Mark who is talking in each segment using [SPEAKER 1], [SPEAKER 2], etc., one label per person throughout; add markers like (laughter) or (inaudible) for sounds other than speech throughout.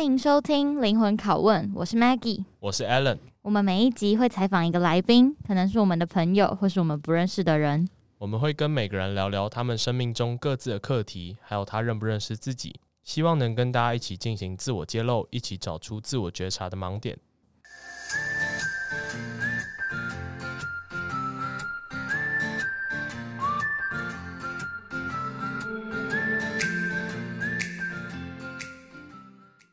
[SPEAKER 1] 欢迎收听灵魂拷问，我是 Maggie，
[SPEAKER 2] 我是 Alan。
[SPEAKER 1] 我们每一集会采访一个来宾，可能是我们的朋友，或是我们不认识的人。
[SPEAKER 2] 我们会跟每个人聊聊他们生命中各自的课题，还有他认不认识自己，希望能跟大家一起进行自我揭露，一起找出自我觉察的盲点。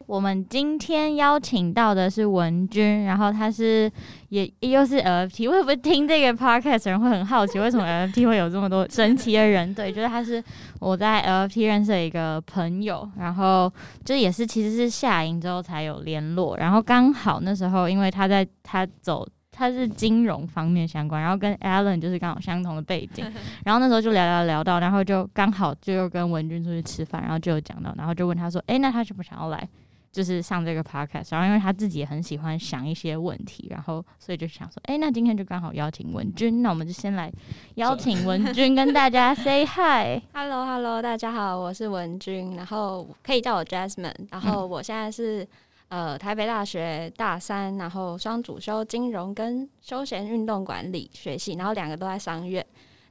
[SPEAKER 1] 我们今天邀请到的是文君，然后他是也又是 LFT，会不会听这个 podcast 的人会很好奇，为什么 LFT 会有这么多神奇的人？对，就是他是我在 LFT 认识的一个朋友，然后就也是其实是下营之后才有联络，然后刚好那时候因为他在他走他是金融方面相关，然后跟 Alan 就是刚好相同的背景，(laughs) 然后那时候就聊聊聊到，然后就刚好就又跟文君出去吃饭，然后就有讲到，然后就问他说，哎，那他是不是想要来？就是上这个 podcast，然后因为他自己也很喜欢想一些问题，然后所以就想说，哎、欸，那今天就刚好邀请文君，那我们就先来邀请文君跟大家 say hi。(laughs)
[SPEAKER 3] Hello Hello，大家好，我是文君，然后可以叫我 Jasmine，然后我现在是、嗯、呃台北大学大三，然后双主修金融跟休闲运动管理学系，然后两个都在商院。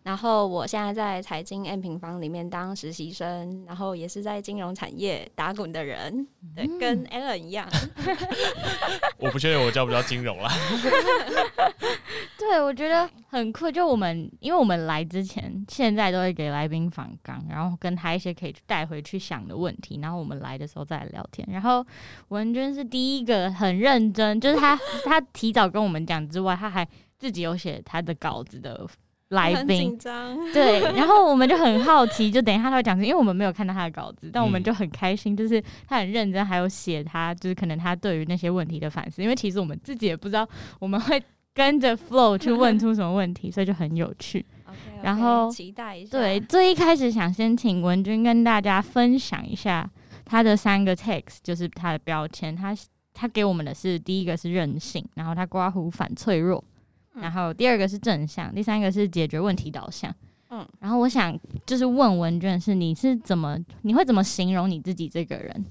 [SPEAKER 3] 然后我现在在财经 M 平方里面当实习生，然后也是在金融产业打滚的人，对，嗯、跟 Alan 一样。(laughs)
[SPEAKER 2] 我不确定我叫不叫金融啦。(laughs)
[SPEAKER 1] 对，我觉得很酷。就我们，因为我们来之前，现在都会给来宾访纲，然后跟他一些可以带回去想的问题，然后我们来的时候再来聊天。然后文娟是第一个很认真，就是他他提早跟我们讲之外，他还自己有写他的稿子的。来宾 (laughs) 对，然后我们就很好奇，就等一下他会讲，因为我们没有看到他的稿子，但我们就很开心，就是他很认真，还有写他就是可能他对于那些问题的反思，因为其实我们自己也不知道我们会跟着 flow 去问出什么问题，所以就很有趣。(laughs)
[SPEAKER 3] Okay, okay,
[SPEAKER 1] 然后
[SPEAKER 3] 期待一下，
[SPEAKER 1] 对，最一开始想先请文君跟大家分享一下他的三个 text，就是他的标签，他他给我们的是第一个是任性，然后他刮胡反脆弱。然后第二个是正向，第三个是解决问题导向。嗯，然后我想就是问文娟是你是怎么你会怎么形容你自己这个人？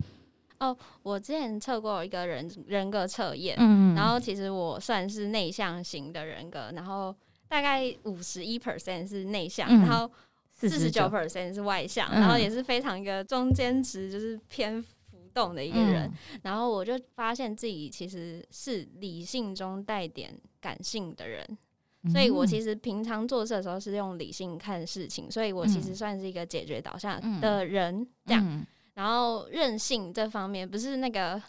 [SPEAKER 3] 哦，我之前测过一个人人格测验，嗯，然后其实我算是内向型的人格，然后大概五十一 percent 是内向，嗯、然后四十九 percent 是外向，嗯、然后也是非常一个中间值，就是偏。动的一个人，嗯、然后我就发现自己其实是理性中带点感性的人，嗯、所以我其实平常做事的时候是用理性看事情，所以我其实算是一个解决导向的人，嗯、这样。嗯、然后任性这方面不是那个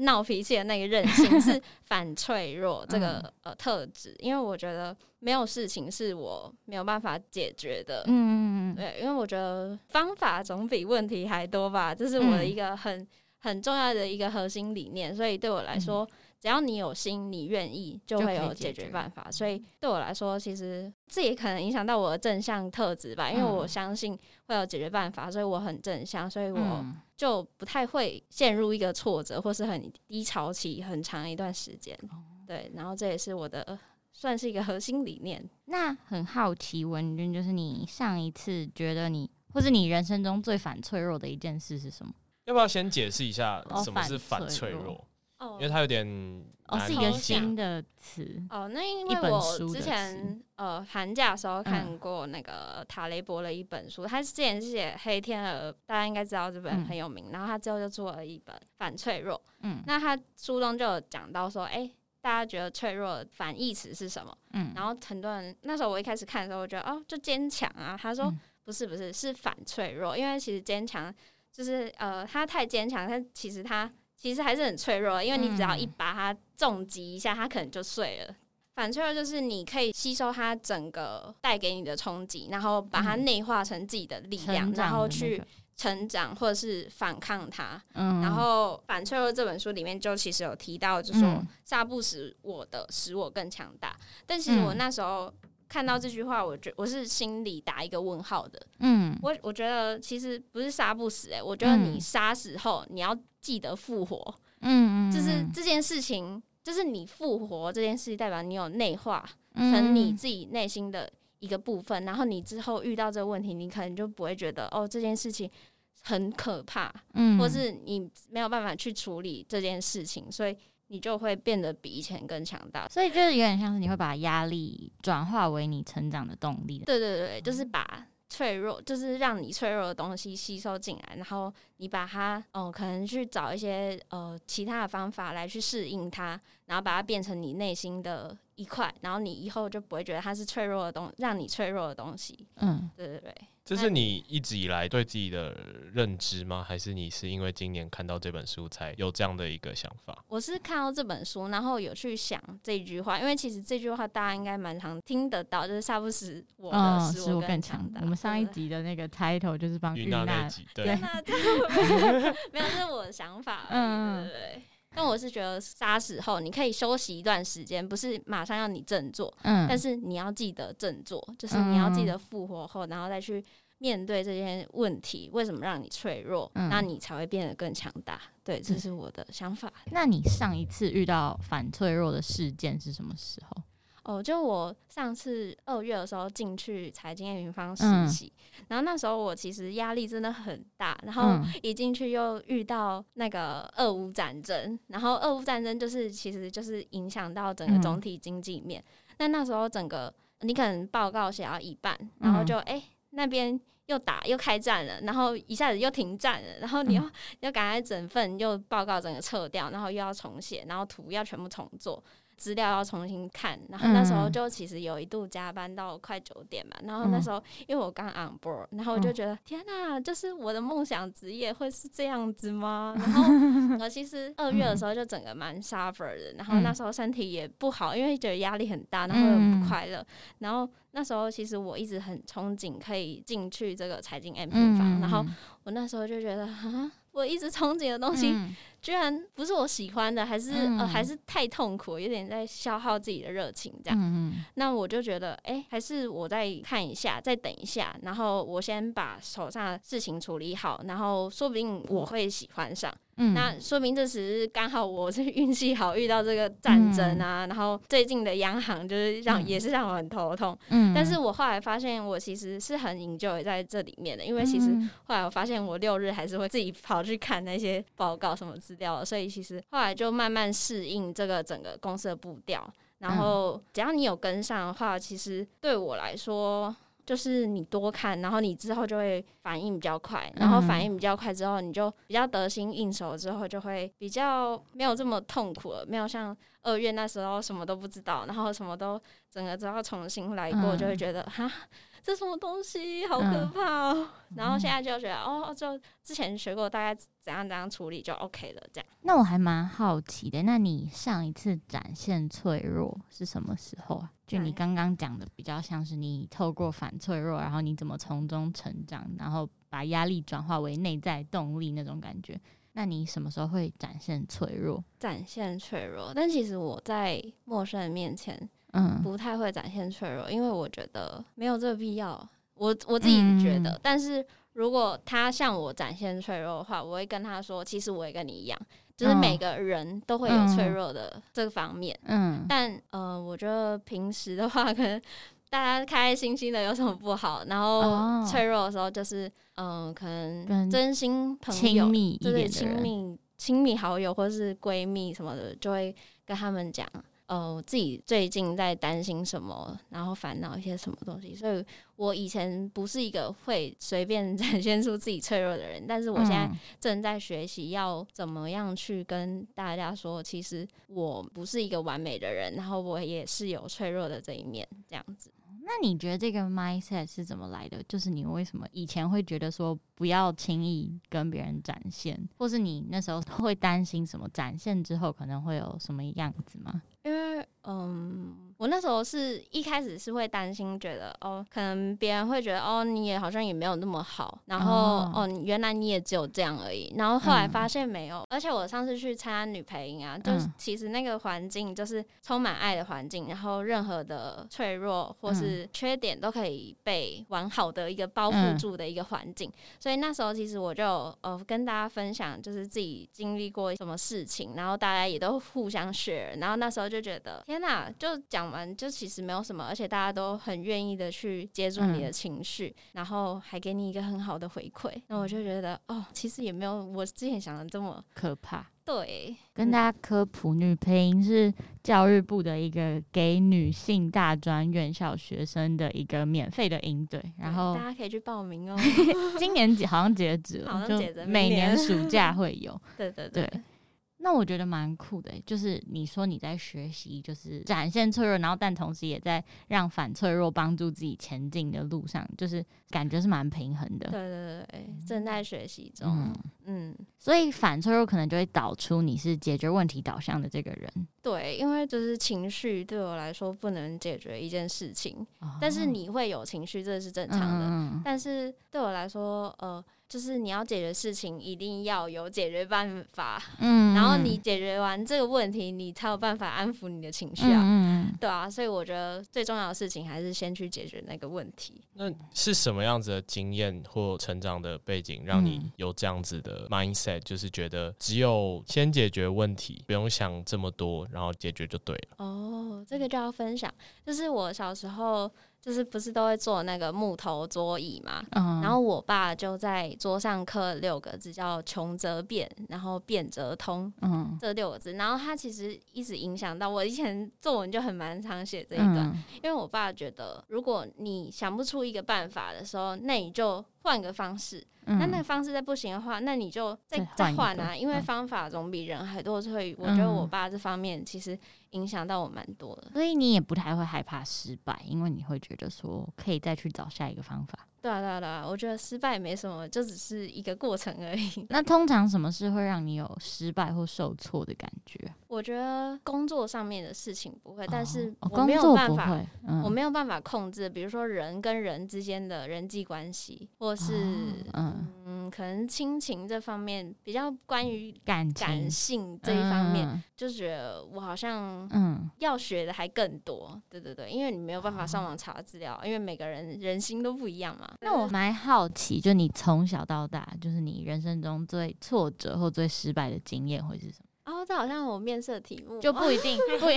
[SPEAKER 3] 闹脾气的那个任性，是 (laughs) 反脆弱这个、嗯、呃特质，因为我觉得没有事情是我没有办法解决的，嗯对，因为我觉得方法总比问题还多吧，这是我的一个很。很重要的一个核心理念，所以对我来说，嗯、只要你有心，你愿意，就会有解决办法。所以对我来说，其实这也可能影响到我的正向特质吧，因为我相信会有解决办法，所以我很正向，所以我就不太会陷入一个挫折或是很低潮期很长一段时间。对，然后这也是我的算是一个核心理念。
[SPEAKER 1] 那很好奇，文君，就是你上一次觉得你或是你人生中最反脆弱的一件事是什么？
[SPEAKER 2] 要不要先解释一下什么是反脆弱？
[SPEAKER 3] 哦，
[SPEAKER 2] 因为它有点
[SPEAKER 1] 哦，是一个新的词
[SPEAKER 3] 哦。那因为我之前呃寒假的时候看过那个塔雷伯的一本书，他之前是写黑天鹅，大家应该知道这本很有名。然后他之后就做了一本反脆弱。嗯，那他书中就有讲到说，哎，大家觉得脆弱的反义词是什么？嗯，然后很多人那时候我一开始看的时候，我觉得哦，就坚强啊。他说不是不是，是反脆弱，因为其实坚强。就是呃，他太坚强，但其实他其实还是很脆弱，因为你只要一把它重击一下，他可能就碎了。反脆弱就是你可以吸收它整个带给你的冲击，然后把它内化成自己的力量，然后去成长或者是反抗它。然后反脆弱这本书里面就其实有提到，就说杀不死我的，使我更强大。但其实我那时候。看到这句话，我觉我是心里打一个问号的。嗯，我我觉得其实不是杀不死，欸，诶，我觉得你杀死后，你要记得复活。嗯嗯，就是这件事情，就是你复活这件事情，代表你有内化成你自己内心的一个部分。然后你之后遇到这个问题，你可能就不会觉得哦，这件事情很可怕，嗯，或是你没有办法去处理这件事情，所以你就会变得比以前更强大。
[SPEAKER 1] 所以就是有点像是你会把压力转化为你成长的动力。
[SPEAKER 3] 对对对，就是把。脆弱就是让你脆弱的东西吸收进来，然后你把它，哦，可能去找一些呃其他的方法来去适应它，然后把它变成你内心的一块，然后你以后就不会觉得它是脆弱的东，让你脆弱的东西。嗯，对对对。
[SPEAKER 2] 这是你一直以来对自己的认知吗？还是你是因为今年看到这本书才有这样的一个想法？
[SPEAKER 3] 我是看到这本书，然后有去想这句话，因为其实这句话大家应该蛮常听得到，就是杀不死我的使我更强大。
[SPEAKER 1] 我们上一集的那个 title 就是帮玉娜那集，
[SPEAKER 2] 对，(laughs)
[SPEAKER 3] 没有，这是我的想法。嗯，对。但我是觉得杀死后你可以休息一段时间，不是马上要你振作，嗯，但是你要记得振作，就是你要记得复活后，然后再去面对这些问题，为什么让你脆弱，嗯，那你才会变得更强大。对，这是我的想法。
[SPEAKER 1] 那你上一次遇到反脆弱的事件是什么时候？
[SPEAKER 3] 哦，就我上次二月的时候进去财经平方实习，嗯，然后那时候我其实压力真的很大，然后一进去又遇到那个俄乌战争，然后俄乌战争就是其实就是影响到整个总体经济面。那，嗯，那时候整个你可能报告写到一半，然后就哎，欸，那边又打又开战了，然后一下子又停战了，然后你要，嗯，要赶快整份又报告整个撤掉，然后又要重写，然后图要全部重做。资料要重新看，然后那时候就其实有一度加班到快九点嘛，然后那时候因为我刚 on board，然后我就觉得天哪，就是我的梦想职业会是这样子吗？然后 (laughs) 我其实二月的时候就整个蛮 suffer 的，然后那时候身体也不好，因为觉得压力很大，然后又不快乐，然后那时候其实我一直很憧憬可以进去这个财经 M 平方，然后我那时候就觉得啊。我一直憧憬的东西，嗯、居然不是我喜欢的，还是、嗯、呃，还是太痛苦，有点在消耗自己的热情，这样。嗯、那我就觉得，哎、欸，还是我再看一下，再等一下，然后我先把手上的事情处理好，然后说不定我会喜欢上。嗯，那说明这时刚好我是运气好，遇到这个战争啊，嗯、然后最近的央行就是让、嗯、也是让我很头痛。嗯，但是我后来发现我其实是很 enjoy 在这里面的，因为其实后来我发现我六日还是会自己跑去看那些报告什么资料，所以其实后来就慢慢适应这个整个公司的步调，然后只要你有跟上的话，其实对我来说。就是你多看，然后你之后就会反应比较快，然后反应比较快之后，你就比较得心应手，之后就会比较没有这么痛苦了，没有像二月那时候什么都不知道，然后什么都整个都要重新来过，就会觉得哈。这什么东西，好可怕哦！嗯、然后现在就觉得，哦，就之前学过，大概怎样怎样处理就 OK 了，这样。
[SPEAKER 1] 那我还蛮好奇的，那你上一次展现脆弱是什么时候啊？就你刚刚讲的，比较像是你透过反脆弱，然后你怎么从中成长，然后把压力转化为内在动力那种感觉。那你什么时候会展现脆弱？
[SPEAKER 3] 展现脆弱，但其实我在陌生人面前。嗯，不太会展现脆弱，因为我觉得没有这个必要。我我自己觉得，嗯、但是如果他向我展现脆弱的话，我会跟他说，其实我也跟你一样，就是每个人都会有脆弱的这个方面。嗯，但呃，我觉得平时的话，可能大家开开心心的有什么不好？然后脆弱的时候，就是嗯、呃，可能真心朋友、亲密亲密好友或是闺蜜什么的，就会跟他们讲。呃，自己最近在担心什么，然后烦恼一些什么东西，所以我以前不是一个会随便 (laughs) 展现出自己脆弱的人，但是我现在正在学习要怎么样去跟大家说，其实我不是一个完美的人，然后我也是有脆弱的这一面，这样子。
[SPEAKER 1] 那你觉得这个 mindset 是怎么来的？就是你为什么以前会觉得说不要轻易跟别人展现，或是你那时候会担心什么展现之后可能会有什么样子吗？
[SPEAKER 3] 因为，嗯。我那时候是一开始是会担心，觉得哦，可能别人会觉得哦，你也好像也没有那么好，然后哦，哦，原来你也只有这样而已。然后后来发现没有，嗯、而且我上次去参加女培营啊，就其实那个环境就是充满爱的环境，然后任何的脆弱或是缺点都可以被完好的一个包覆住的一个环境。所以那时候其实我就呃跟大家分享，就是自己经历过什么事情，然后大家也都互相 share，然后那时候就觉得天哪，就讲。讲完，就其实没有什么，而且大家都很愿意的去接住你的情绪，嗯、然后还给你一个很好的回馈，那我就觉得哦，其实也没有我之前想的这么
[SPEAKER 1] 可怕。
[SPEAKER 3] 对，
[SPEAKER 1] 跟大家科普，女配音是教育部的一个给女性大专院校学生的一个免费的营队，然后
[SPEAKER 3] 大家可以去报名哦。(laughs)
[SPEAKER 1] 今年好像截止了，好像截止，每年暑假会有。(laughs)
[SPEAKER 3] 对对对。
[SPEAKER 1] 对那我觉得蛮酷的，就是你说你在学习，就是展现脆弱，然后但同时也在让反脆弱帮助自己前进的路上，就是感觉是蛮平衡的。
[SPEAKER 3] 对对对，正在学习中。嗯，嗯，
[SPEAKER 1] 所以反脆弱可能就会导出你是解决问题导向的这个人。
[SPEAKER 3] 对，因为就是情绪对我来说不能解决一件事情，哦、但是你会有情绪，这是正常的。嗯、但是对我来说，呃。就是你要解决事情，一定要有解决办法。嗯，(laughs) 然后你解决完这个问题，你才有办法安抚你的情绪啊。嗯，对啊，所以我觉得最重要的事情还是先去解决那个问题。
[SPEAKER 2] 那是什么样子的经验或成长的背景，让你有这样子的 mindset？就是觉得只有先解决问题，不用想这么多，然后解决就对了。
[SPEAKER 3] 哦，这个就要分享，就是我小时候。就是不是都会做那个木头桌椅嘛？嗯、然后我爸就在桌上刻了六个字，叫“穷则变”，然后“变则通”。嗯，这六个字，然后他其实一直影响到我。以前作文就很蛮常写这一段，嗯、因为我爸觉得，如果你想不出一个办法的时候，那你就换个方式。嗯、那那个方式再不行的话，那你就再再换啊，因为方法总比人还多。所以我觉得我爸这方面其实影响到我蛮多的。
[SPEAKER 1] 所以你也不太会害怕失败，因为你会觉得说可以再去找下一个方法。
[SPEAKER 3] 对啊，对啊，对啊，我觉得失败没什么，就只是一个过程而已。(laughs)
[SPEAKER 1] 那通常什么事会让你有失败或受挫的感觉？
[SPEAKER 3] 我觉得工作上面的事情不会，哦、但是我没有办法，哦嗯、我没有办法控制，比如说人跟人之间的人际关系，或是、哦、嗯。嗯可能亲情这方面比较关于感感性这一方面，嗯、就觉得我好像嗯要学的还更多。嗯、对对对，因为你没有办法上网查资料，嗯、因为每个人人心都不一样嘛。
[SPEAKER 1] 那我蛮好奇，就你从小到大，就是你人生中最挫折或最失败的经验会是什么？
[SPEAKER 3] 哦，这好像我面试题目
[SPEAKER 1] 就不一定，不一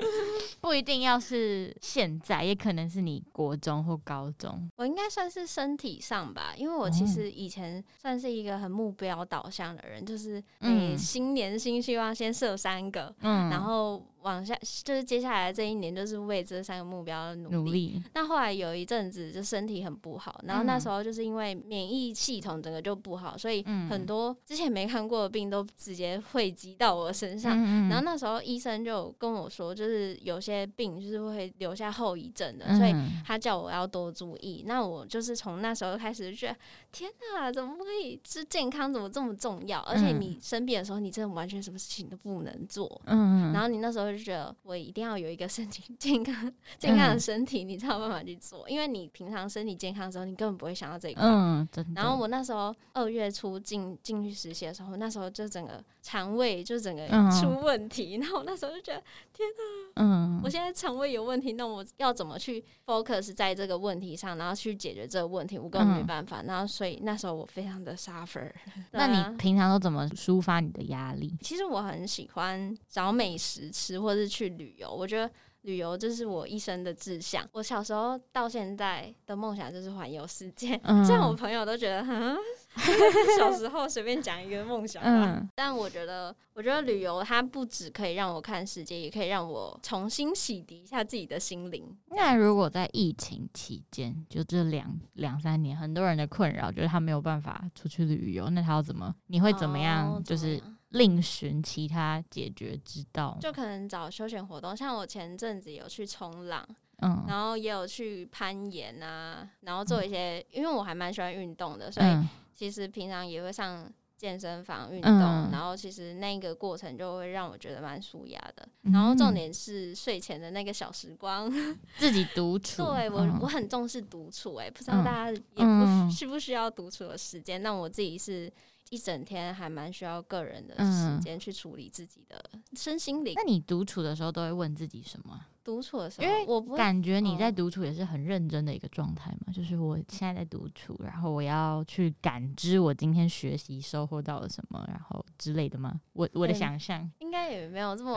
[SPEAKER 1] (laughs) 不一定要是现在，也可能是你国中或高中。
[SPEAKER 3] 我应该算是身体上吧，因为我其实以前算是一个很目标导向的人，就是你新年新希望先设三个，嗯，然后。往下就是接下来这一年，就是为这三个目标努力。努力。那后来有一阵子就身体很不好，然后那时候就是因为免疫系统整个就不好，所以很多之前没看过的病都直接汇集到我身上。然后那时候医生就跟我说，就是有些病就是会留下后遗症的，所以他叫我要多注意。那我就是从那时候开始就觉得，天哪，怎么可以？是健康怎么这么重要？而且你生病的时候，你真的完全什么事情都不能做。嗯。然后你那时候。就觉得我一定要有一个身体 (laughs) 健康、健康的身体，你才有办法去做。因为你平常身体健康的时候，你根本不会想到这一块。嗯，然后我那时候二月初进进去实习的时候，那时候就整个肠胃就整个出问题。(laughs) 然后我那时候就觉得，天哪，嗯，我现在肠胃有问题，那我要怎么去 focus 在这个问题上，然后去解决这个问题？我根本没办法。然后所以那时候我非常的 suffer。(laughs)
[SPEAKER 1] 那你平常都怎么抒发你的压力？
[SPEAKER 3] 其实我很喜欢找美食吃。或是去旅游，我觉得旅游这是我一生的志向。我小时候到现在的梦想就是环游世界。嗯，虽然我朋友都觉得，嗯，(laughs) 小时候随便讲一个梦想吧。嗯，但我觉得，我觉得旅游它不只可以让我看世界，也可以让我重新洗涤一下自己的心灵。
[SPEAKER 1] 那如果在疫情期间，就这两两三年，很多人的困扰就是他没有办法出去旅游，那他要怎么？你会怎么样？就是。另寻其他解决之道，
[SPEAKER 3] 就可能找休闲活动，像我前阵子有去冲浪，嗯，然后也有去攀岩啊，然后做一些，嗯、因为我还蛮喜欢运动的，所以其实平常也会上健身房运动，嗯、然后其实那个过程就会让我觉得蛮舒压的。嗯、然后重点是睡前的那个小时光，(laughs)
[SPEAKER 1] 自己独处。
[SPEAKER 3] 对我，我很重视独处、欸，哎，不知道大家也不需不需要独处的时间，那、嗯、我自己是。一整天还蛮需要个人的时间去处理自己的身心灵。
[SPEAKER 1] 那你独处的时候都会问自己什么？
[SPEAKER 3] 独处的时候，
[SPEAKER 1] 因为我感觉你在独处也是很认真的一个状态嘛，就是我现在在独处，然后我要去感知我今天学习收获到了什么，然后之类的吗？我我的想象
[SPEAKER 3] 应该也没有这么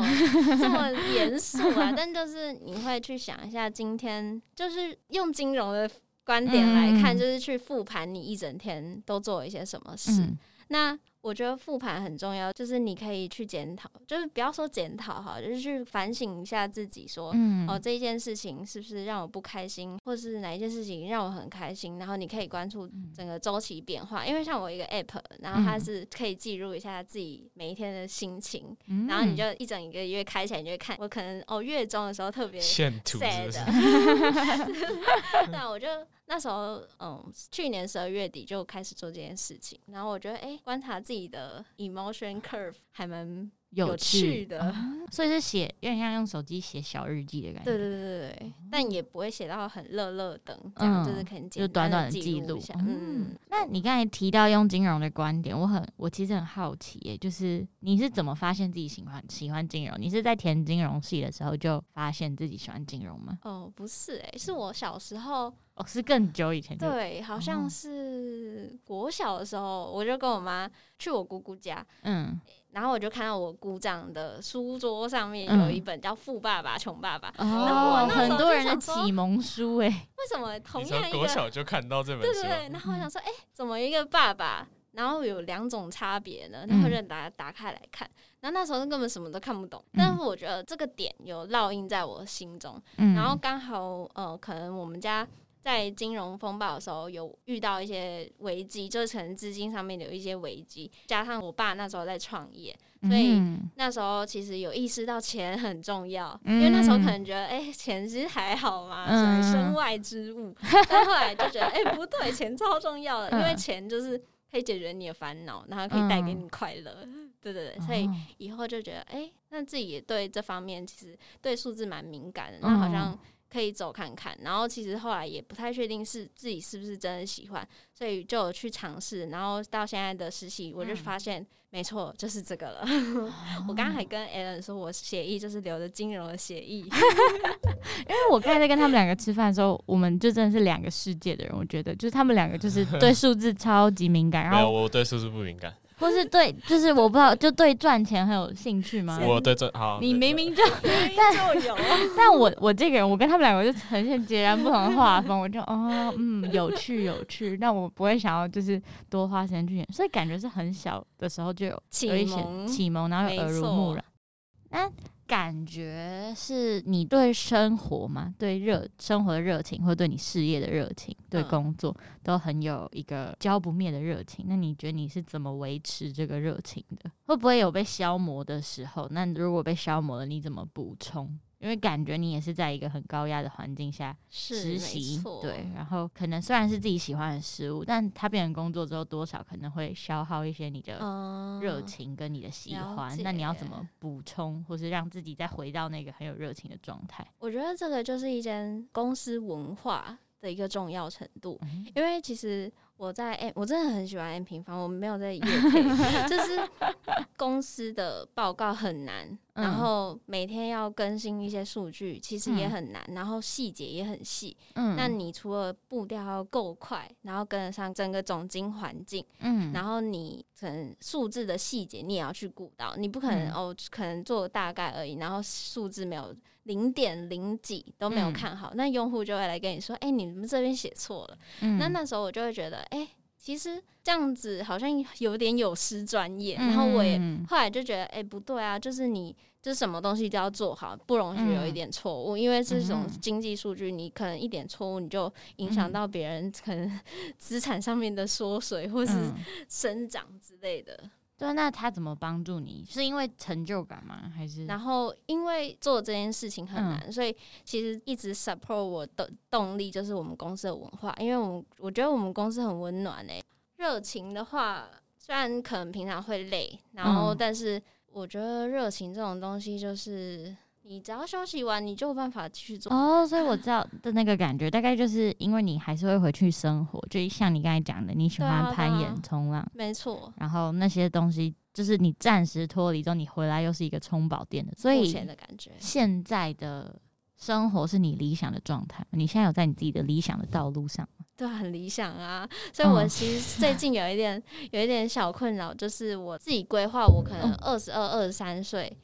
[SPEAKER 3] 这么严肃啊，但就是你会去想一下今天，就是用金融的观点来看，就是去复盘你一整天都做了一些什么事，嗯、那。我觉得复盘很重要，就是你可以去检讨，就是不要说检讨哈，就是去反省一下自己说，说、嗯、哦这一件事情是不是让我不开心，或是哪一件事情让我很开心，然后你可以关注整个周期变化，因为像我一个 app，然后它是可以记录一下自己每一天的心情，嗯、然后你就一整一个月开起来，你就会看我可能哦月中的时候特别 sad，那 (laughs) 我就。那时候，嗯，去年十二月底就开始做这件事情，然后我觉得，哎、欸，观察自己的 emotion curve 还蛮。有趣的，
[SPEAKER 1] 哦、(laughs) 所以是写有点像用手机写小日记的感觉。
[SPEAKER 3] 对对对对对，但也不会写到很乐乐等，这样、嗯、就是可能就
[SPEAKER 1] 短短的记录一下。嗯，那你刚才提到用金融的观点，我很我其实很好奇耶，就是你是怎么发现自己喜欢喜欢金融？你是在填金融系的时候就发现自己喜欢金融吗？
[SPEAKER 3] 哦，不是哎，是我小时候。
[SPEAKER 1] 哦，是更久以前。
[SPEAKER 3] 对，好像是国小的时候，我就跟我妈去我姑姑家，嗯，然后我就看到我姑丈的书桌上面有一本叫《富爸爸穷爸爸》，嗯，然后我那时候就想说，很多人的启蒙书哎，(laughs) 为什么同样一个
[SPEAKER 2] 国小就看到这本书？
[SPEAKER 3] 对对对，然后我想说，哎，怎么一个爸爸，然后有两种差别呢？然后就打打开来看，然后那时候根本什么都看不懂，但是我觉得这个点有烙印在我心中，然后刚好呃，可能我们家。在金融风暴的时候，有遇到一些危机，就是可能资金上面有一些危机，加上我爸那时候在创业，所以那时候其实有意识到钱很重要，因为那时候可能觉得，哎、欸，钱其实还好嘛，是身外之物，但后来就觉得，哎、欸，不对，钱超重要的，因为钱就是可以解决你的烦恼，然后可以带给你快乐，对对对，所以以后就觉得，哎、欸，那自己也对这方面其实对数字蛮敏感的，那好像。可以走看看，然后其实后来也不太确定是自己是不是真的喜欢，所以就有去尝试，然后到现在的实习，我就发现、嗯、没错，就是这个了。哦、(laughs) 我刚刚还跟 Alan 说，我协议就是留着金融的协议，(laughs) 因
[SPEAKER 1] 为我刚才在跟他们两个吃饭的时候，我们就真的是两个世界的人，我觉得就是他们两个就是对 (laughs) 数字超级敏感，然
[SPEAKER 2] 后，我对数字不敏感。
[SPEAKER 1] 不是对，就是我不知道，就对赚钱很有兴趣吗？
[SPEAKER 2] 我对赚好，
[SPEAKER 1] 你明明就
[SPEAKER 3] 但就有，
[SPEAKER 1] 但我我这个人，我跟他们两个就呈现截然不同的画风，我就哦嗯有趣有趣，但我不会想要就是多花时间去演，所以感觉是很小的时候就有有一些启蒙，然后耳濡目染。那感觉是你对生活嘛，对热生活的热情，或对你事业的热情，对工作都很有一个浇不灭的热情。那你觉得你是怎么维持这个热情的？会不会有被消磨的时候？那如果被消磨了，你怎么补充？因为感觉你也是在一个很高压的环境下实习，对，然后可能虽然是自己喜欢的事物，但它变成工作之后，多少可能会消耗一些你的热情跟你的喜欢。嗯、那你要怎么补充，或是让自己再回到那个很有热情的状态？
[SPEAKER 3] 我觉得这个就是一间公司文化的一个重要程度，嗯、因为其实。我在 M，我真的很喜欢 M 平方，我没有在业配，(laughs) 就是公司的报告很难，嗯、然后每天要更新一些数据，其实也很难，嗯、然后细节也很细。嗯，那你除了步调要够快，然后跟得上整个总经环境，嗯，然后你可能数字的细节你也要去顾到，你不可能、嗯、哦，可能做大概而已，然后数字没有。零点零几都没有看好，嗯、那用户就会来跟你说：“哎、欸，你们这边写错了。嗯”那那时候我就会觉得：“哎、欸，其实这样子好像有点有失专业。嗯”然后我也后来就觉得：“哎、欸，不对啊，就是你就什么东西都要做好，不容许有一点错误，嗯、因为这种经济数据，你可能一点错误你就影响到别人可能 (laughs) 资产上面的缩水或是生长之类的。”
[SPEAKER 1] 对，那他怎么帮助你？是因为成就感吗？还是？
[SPEAKER 3] 然后因为做这件事情很难，嗯、所以其实一直 support 我的动力就是我们公司的文化。因为我们我觉得我们公司很温暖诶、欸，热情的话，虽然可能平常会累，然后但是我觉得热情这种东西就是你只要休息完，你就有办法继续做。
[SPEAKER 1] 哦，所以我知道的那个感觉，大概就是因为你还是会回去生活，就像你刚才讲的，你喜欢攀岩、冲浪，
[SPEAKER 3] 没错。
[SPEAKER 1] 然后那些东西就是你暂时脱离之后，你回来又是一个充饱电的，所以
[SPEAKER 3] 目前的感觉，
[SPEAKER 1] 现在的生活是你理想的状态。你现在有在你自己的理想的道路上吗？
[SPEAKER 3] 对，很理想啊。所以我其实最近有一点有一点小困扰，就是我自己规划，我可能二十二、二十三岁。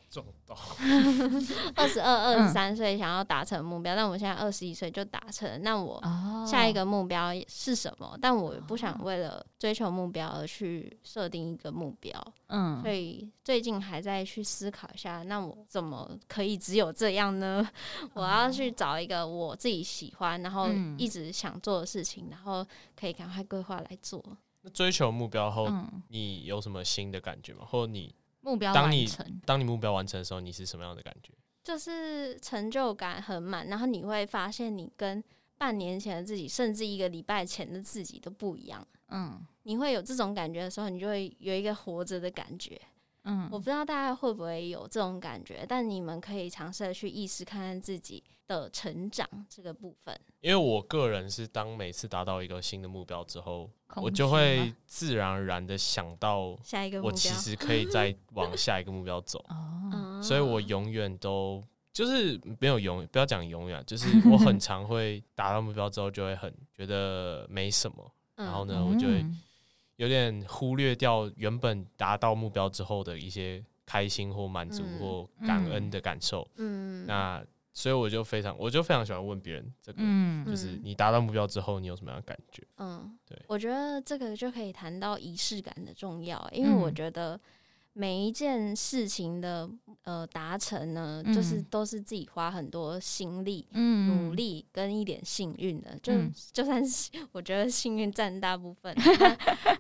[SPEAKER 3] (laughs) 二十二、二十三岁想要达成目标，嗯、但我现在二十一岁就达成。那我下一个目标是什么？哦、但我不想为了追求目标而去设定一个目标。嗯，所以最近还在去思考一下，那我怎么可以只有这样呢？哦、(laughs) 我要去找一个我自己喜欢，然后一直想做的事情，然后可以赶快规划来做。
[SPEAKER 2] 那追求目标后，你有什么新的感觉吗？或者你？
[SPEAKER 1] 目标
[SPEAKER 2] 当你当你目标完成的时候，你是什么样的感觉？
[SPEAKER 3] 就是成就感很满，然后你会发现你跟半年前的自己，甚至一个礼拜前的自己都不一样。嗯，你会有这种感觉的时候，你就会有一个活着的感觉。嗯，我不知道大家会不会有这种感觉，但你们可以尝试去意识看看自己的成长这个部分。
[SPEAKER 2] 因为我个人是当每次达到一个新的目标之后，我就会自然而然的想到
[SPEAKER 3] 下一个目标，
[SPEAKER 2] 我其实可以 (laughs) 再往下一个目标走。哦，所以我永远都就是没有永，不要讲永远，就是 (laughs) 我很常会达到目标之后就会很觉得没什么，然后呢，我就会。有点忽略掉原本达到目标之后的一些开心或满足或感恩的感受。嗯，那所以我就非常，我就非常喜欢问别人这个，嗯，就是你达到目标之后，你有什么样的感觉？
[SPEAKER 3] 嗯，对，我觉得这个就可以谈到仪式感的重要，因为我觉得。每一件事情的呃达成呢，嗯、就是都是自己花很多心力、嗯、努力跟一点幸运的，就、嗯、就算是 (laughs) 我觉得幸运占大部分，(laughs) 但，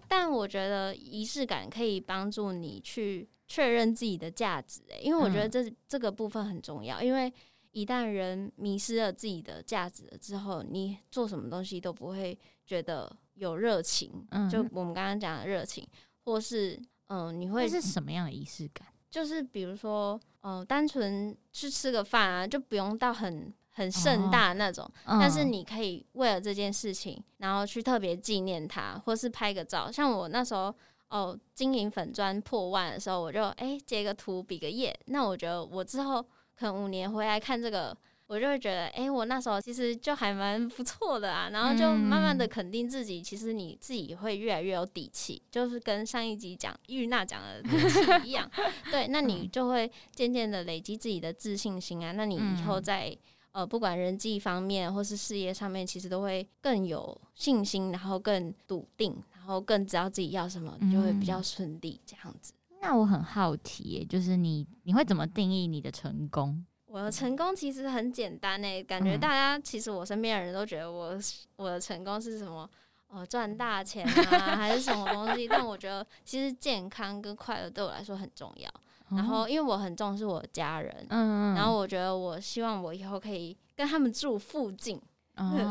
[SPEAKER 3] 但我觉得仪式感可以帮助你去确认自己的价值、欸，因为我觉得这、嗯、这个部分很重要，因为一旦人迷失了自己的价值了之后，你做什么东西都不会觉得有热情，嗯、就我们刚刚讲的热情，或是。嗯，你会
[SPEAKER 1] 是什么样的仪式感？
[SPEAKER 3] 就是比如说，嗯，单纯去吃个饭啊，就不用到很很盛大那种。哦、但是你可以为了这件事情，然后去特别纪念它，或是拍个照。像我那时候，哦，经营粉砖破万的时候，我就哎截个图比个耶。那我觉得我之后可能五年回来看这个。我就会觉得，哎、欸，我那时候其实就还蛮不错的啊，然后就慢慢的肯定自己，其实你自己会越来越有底气，就是跟上一集讲玉娜讲的底气一样，(laughs) 对，那你就会渐渐的累积自己的自信心啊，那你以后在呃不管人际方面或是事业上面，其实都会更有信心，然后更笃定，然后更知道自己要什么，你就会比较顺利这样子。
[SPEAKER 1] 那我很好奇，就是你你会怎么定义你的成功？
[SPEAKER 3] 我的成功其实很简单诶、欸，感觉大家其实我身边的人都觉得我我的成功是什么？呃，赚大钱啊，还是什么东西？但我觉得其实健康跟快乐对我来说很重要。然后因为我很重视我的家人，嗯，然后我觉得我希望我以后可以跟他们住附近，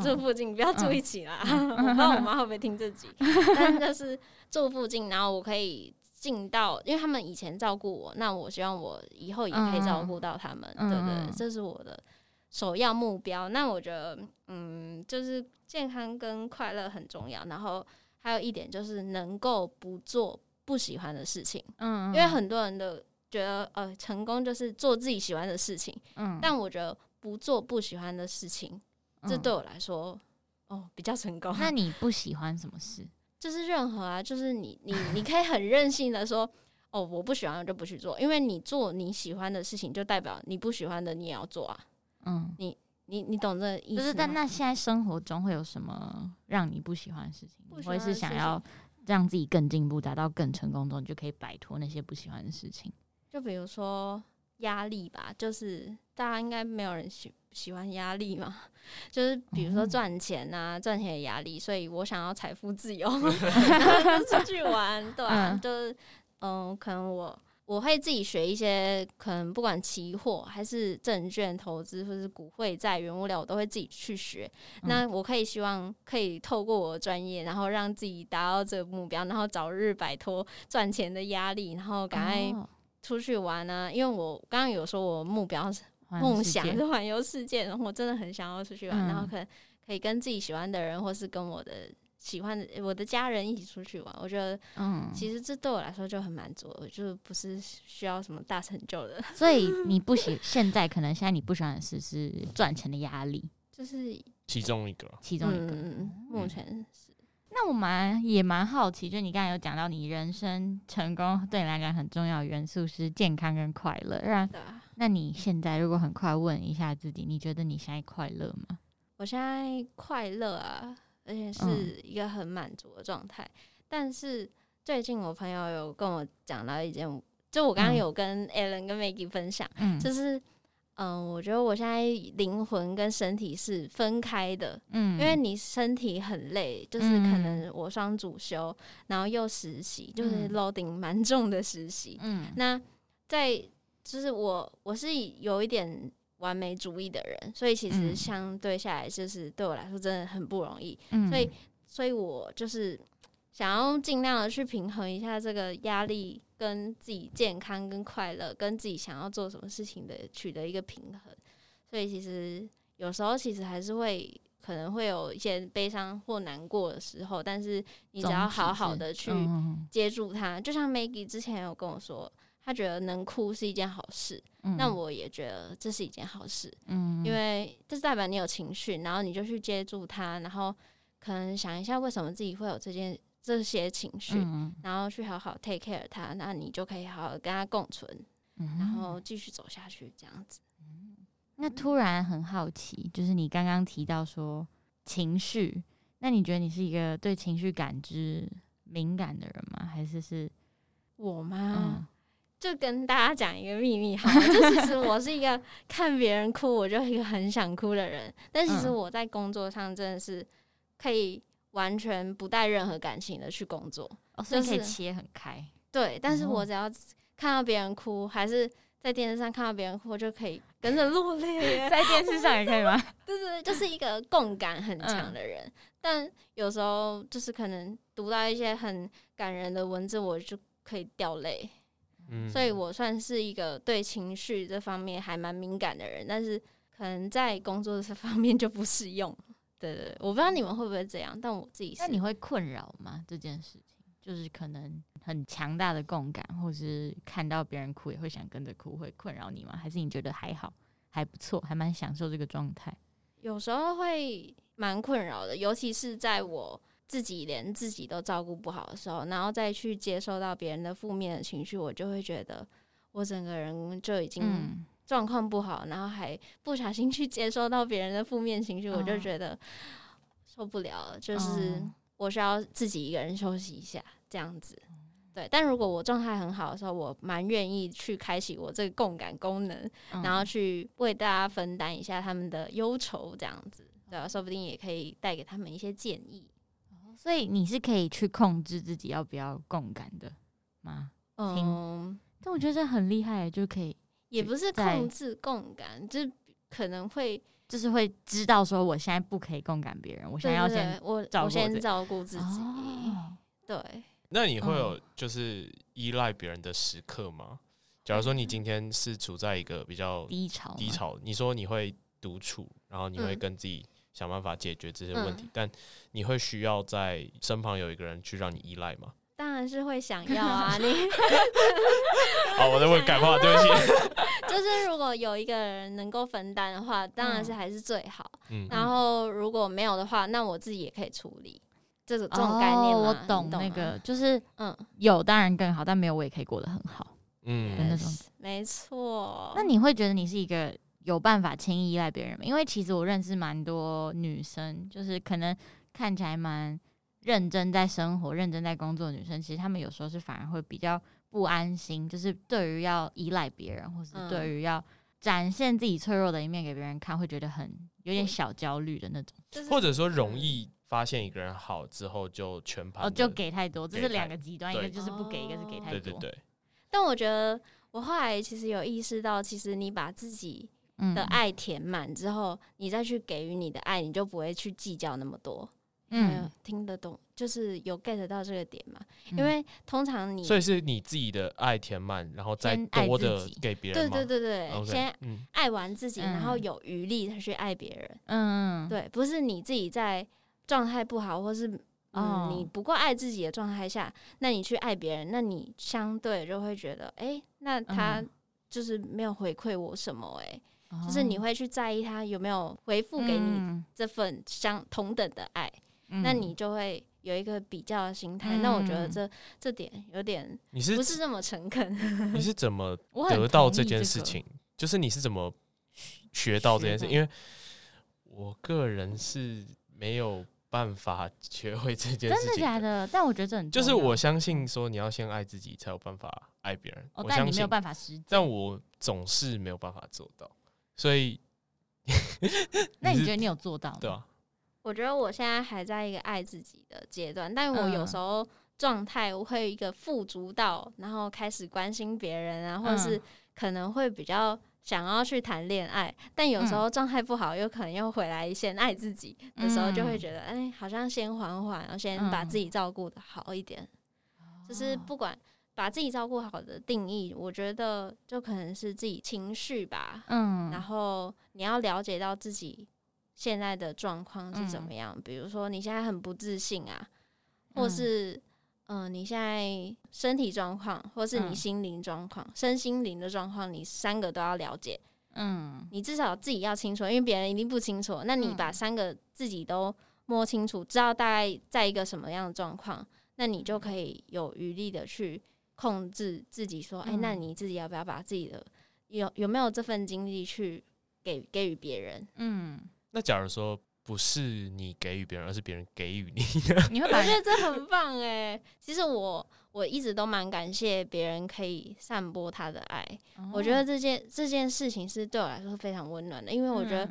[SPEAKER 3] 住附近不要住一起啦。(laughs) 我不知道我妈会不会听这集，但就是住附近，然后我可以。尽到，因为他们以前照顾我，那我希望我以后也可以照顾到他们，嗯、对，对对，这是我的首要目标。那我觉得，嗯，就是健康跟快乐很重要，然后还有一点就是能够不做不喜欢的事情，嗯，因为很多人都觉得，呃，成功就是做自己喜欢的事情，嗯，但我觉得不做不喜欢的事情，这对我来说，哦，比较成功。
[SPEAKER 1] 那你不喜欢什么事？
[SPEAKER 3] 就是任何啊，就是你你你可以很任性的说，哦，我不喜欢，我就不去做，因为你做你喜欢的事情，就代表你不喜欢的你也要做啊。嗯，你你你懂这意思？
[SPEAKER 1] 就是，但那现在生活中会有什么让你不喜欢的事情？我也是想要让自己更进步，达到更成功中，你就可以摆脱那些不喜欢的事情。
[SPEAKER 3] 就比如说压力吧，就是大家应该没有人喜。喜欢压力嘛？(laughs) 就是比如说赚钱啊，赚、嗯、钱的压力，所以我想要财富自由，然后就出去玩，对、啊，嗯、就是嗯、呃，可能我我会自己学一些，可能不管期货还是证券投资，或是股汇债原物料，我都会自己去学。嗯、那我可以希望可以透过我的专业，然后让自己达到这个目标，然后早日摆脱赚钱的压力，然后赶快出去玩啊！因为我刚刚有说我目标是。梦想是环游世界，然后我真的很想要出去玩，嗯、然后可能可以跟自己喜欢的人，或是跟我的喜欢的我的家人一起出去玩。我觉得，嗯，其实这对我来说就很满足，我就不是需要什么大成就的。(laughs)
[SPEAKER 1] 所以你不喜现在可能现在你不喜欢的事是赚钱的压力，
[SPEAKER 3] 就是
[SPEAKER 2] 其中一个，
[SPEAKER 1] 其中一个，
[SPEAKER 3] 嗯、目前是。
[SPEAKER 1] 那我蛮也蛮好奇，就你刚才有讲到，你人生成功对你来讲很重要的元素是健康跟快乐。让，那你现在如果很快问一下自己，你觉得你现在快乐吗？
[SPEAKER 3] 我现在快乐啊，而且是一个很满足的状态。嗯、但是最近我朋友有跟我讲到一件，就我刚刚有跟 Alan 跟 Maggie 分享，嗯，就是。嗯，我觉得我现在灵魂跟身体是分开的，嗯，因为你身体很累，就是可能我双主修，嗯、然后又实习，就是 loading 蛮重的实习，嗯，那在就是我我是有一点完美主义的人，所以其实相对下来就是对我来说真的很不容易，嗯，所以所以我就是想要尽量的去平衡一下这个压力。跟自己健康、跟快乐、跟自己想要做什么事情的取得一个平衡，所以其实有时候其实还是会可能会有一些悲伤或难过的时候，但是你只要好好的去接住它，就像 Maggie 之前有跟我说，他觉得能哭是一件好事，那我也觉得这是一件好事，嗯因为这是代表你有情绪，然后你就去接住它，然后可能想一下为什么自己会有这件。这些情绪，嗯、然后去好好 take care 他，那你就可以好好跟他共存，嗯、然后继续走下去，这样子。
[SPEAKER 1] 那突然很好奇，就是你刚刚提到说情绪，那你觉得你是一个对情绪感知敏感的人吗？还是是
[SPEAKER 3] 我吗？嗯、就跟大家讲一个秘密，好了，(laughs) 就其实我是一个看别人哭我就一个很想哭的人，但其实我在工作上真的是可以。完全不带任何感情的去工作，
[SPEAKER 1] 哦，所以可以切很开。
[SPEAKER 3] 对，但是我只要看到别人哭，还是在电视上看到别人哭，我就可以跟着落泪。(laughs)
[SPEAKER 1] 在电视上也可以吗？
[SPEAKER 3] 对 (laughs) 对，就是一个共感很强的人。嗯、但有时候就是可能读到一些很感人的文字，我就可以掉泪。嗯，所以我算是一个对情绪这方面还蛮敏感的人，但是可能在工作这方面就不适用。对对，对，我不知道你们会不会这样，但我自己是。
[SPEAKER 1] 那你会困扰吗？这件事情就是可能很强大的共感，或是看到别人哭也会想跟着哭，会困扰你吗？还是你觉得还好，还不错，还蛮享受这个状态？
[SPEAKER 3] 有时候会蛮困扰的，尤其是在我自己连自己都照顾不好的时候，然后再去接受到别人的负面的情绪，我就会觉得我整个人就已经、嗯。状况不好，然后还不小心去接收到别人的负面情绪，哦、我就觉得受不了了。就是我需要自己一个人休息一下，这样子。对，但如果我状态很好的时候，我蛮愿意去开启我这个共感功能，嗯、然后去为大家分担一下他们的忧愁，这样子，对吧？说不定也可以带给他们一些建议。
[SPEAKER 1] 所以你是可以去控制自己要不要共感的吗？
[SPEAKER 3] 嗯，
[SPEAKER 1] 但我觉得这很厉害，就可以。
[SPEAKER 3] 也不是控制共感，就是可能会
[SPEAKER 1] 就是会知道说，我现在不可以共感别人，我现在要先
[SPEAKER 3] 我我先照顾自己。
[SPEAKER 1] 哦、
[SPEAKER 3] 对，
[SPEAKER 2] 那你会有就是依赖别人的时刻吗？嗯、假如说你今天是处在一个比较
[SPEAKER 1] 低潮，
[SPEAKER 2] 低潮，你说你会独处，然后你会跟自己想办法解决这些问题，嗯、但你会需要在身旁有一个人去让你依赖吗？(laughs)
[SPEAKER 3] 当然是会想要啊！你 (laughs)
[SPEAKER 2] 好，我在问感化，对不起。(laughs)
[SPEAKER 3] 就是如果有一个人能够分担的话，当然是还是最好。嗯，然后如果没有的话，那我自己也可以处理。这种这种概念，
[SPEAKER 1] 我懂那个，就是嗯，有当然更好，但没有我也可以过得很好。
[SPEAKER 2] 嗯，
[SPEAKER 3] 那种没错。
[SPEAKER 1] 那你会觉得你是一个有办法轻易依赖别人吗？因为其实我认识蛮多女生，就是可能看起来蛮。认真在生活、认真在工作的女生，其实她们有时候是反而会比较不安心，就是对于要依赖别人，或是对于要展现自己脆弱的一面给别人看，会觉得很有点小焦虑的那种，
[SPEAKER 2] 或者说容易发现一个人好之后就全盘哦，
[SPEAKER 1] 就给太多，这是两个极端，一个就是不给，一个是给太多。
[SPEAKER 2] 对对对。
[SPEAKER 3] 但我觉得我后来其实有意识到，其实你把自己的爱填满之后，你再去给予你的爱，你就不会去计较那么多。嗯，听得懂，就是有 get 到这个点嘛？因为通常你，
[SPEAKER 2] 所以是你自己的爱填满，然后再多的给别人。
[SPEAKER 3] 对对对对，先爱完自己，然后有余力去爱别人。嗯，对，不是你自己在状态不好，或是嗯你不够爱自己的状态下，那你去爱别人，那你相对就会觉得，哎，那他就是没有回馈我什么，哎。就是你会去在意他有没有回复给你这份相同等的爱，嗯、那你就会有一个比较的心态。嗯、那我觉得这这点有点你是不是这么诚恳？(laughs)
[SPEAKER 2] 你是怎么 (laughs) 得到这件事情？这个、就是你是怎么学到这件事？因为我个人是没有办法 (laughs) 学会这件事情，
[SPEAKER 1] 真的假的？但我觉得这很
[SPEAKER 2] 就是我相信说你要先爱自己，才有办法爱别人。
[SPEAKER 1] 哦，
[SPEAKER 2] 我相信
[SPEAKER 1] 但你没有办法实践，
[SPEAKER 2] 但我总是没有办法做到。所以，(laughs)
[SPEAKER 1] 那你觉得你有做到吗？
[SPEAKER 2] 对啊，
[SPEAKER 3] 我觉得我现在还在一个爱自己的阶段，但我有时候状态我会有一个富足到，然后开始关心别人啊，或者是可能会比较想要去谈恋爱，但有时候状态不好，又可能又回来先爱自己的时候，就会觉得哎，好像先缓缓，然后先把自己照顾的好一点，就是不管。把自己照顾好的定义，我觉得就可能是自己情绪吧。嗯，然后你要了解到自己现在的状况是怎么样。嗯、比如说你现在很不自信啊，或是嗯、呃，你现在身体状况，或是你心灵状况、嗯、身心灵的状况，你三个都要了解。嗯，你至少自己要清楚，因为别人一定不清楚。那你把三个自己都摸清楚，知道大概在一个什么样的状况，那你就可以有余力的去。控制自己说，哎、欸，那你自己要不要把自己的有有没有这份精力去给给予别人？嗯，
[SPEAKER 2] 那假如说不是你给予别人，而是别人给予你，(laughs)
[SPEAKER 3] 你会发现这很棒哎。其实我我一直都蛮感谢别人可以散播他的爱。哦、我觉得这件这件事情是对我来说非常温暖的，因为我觉得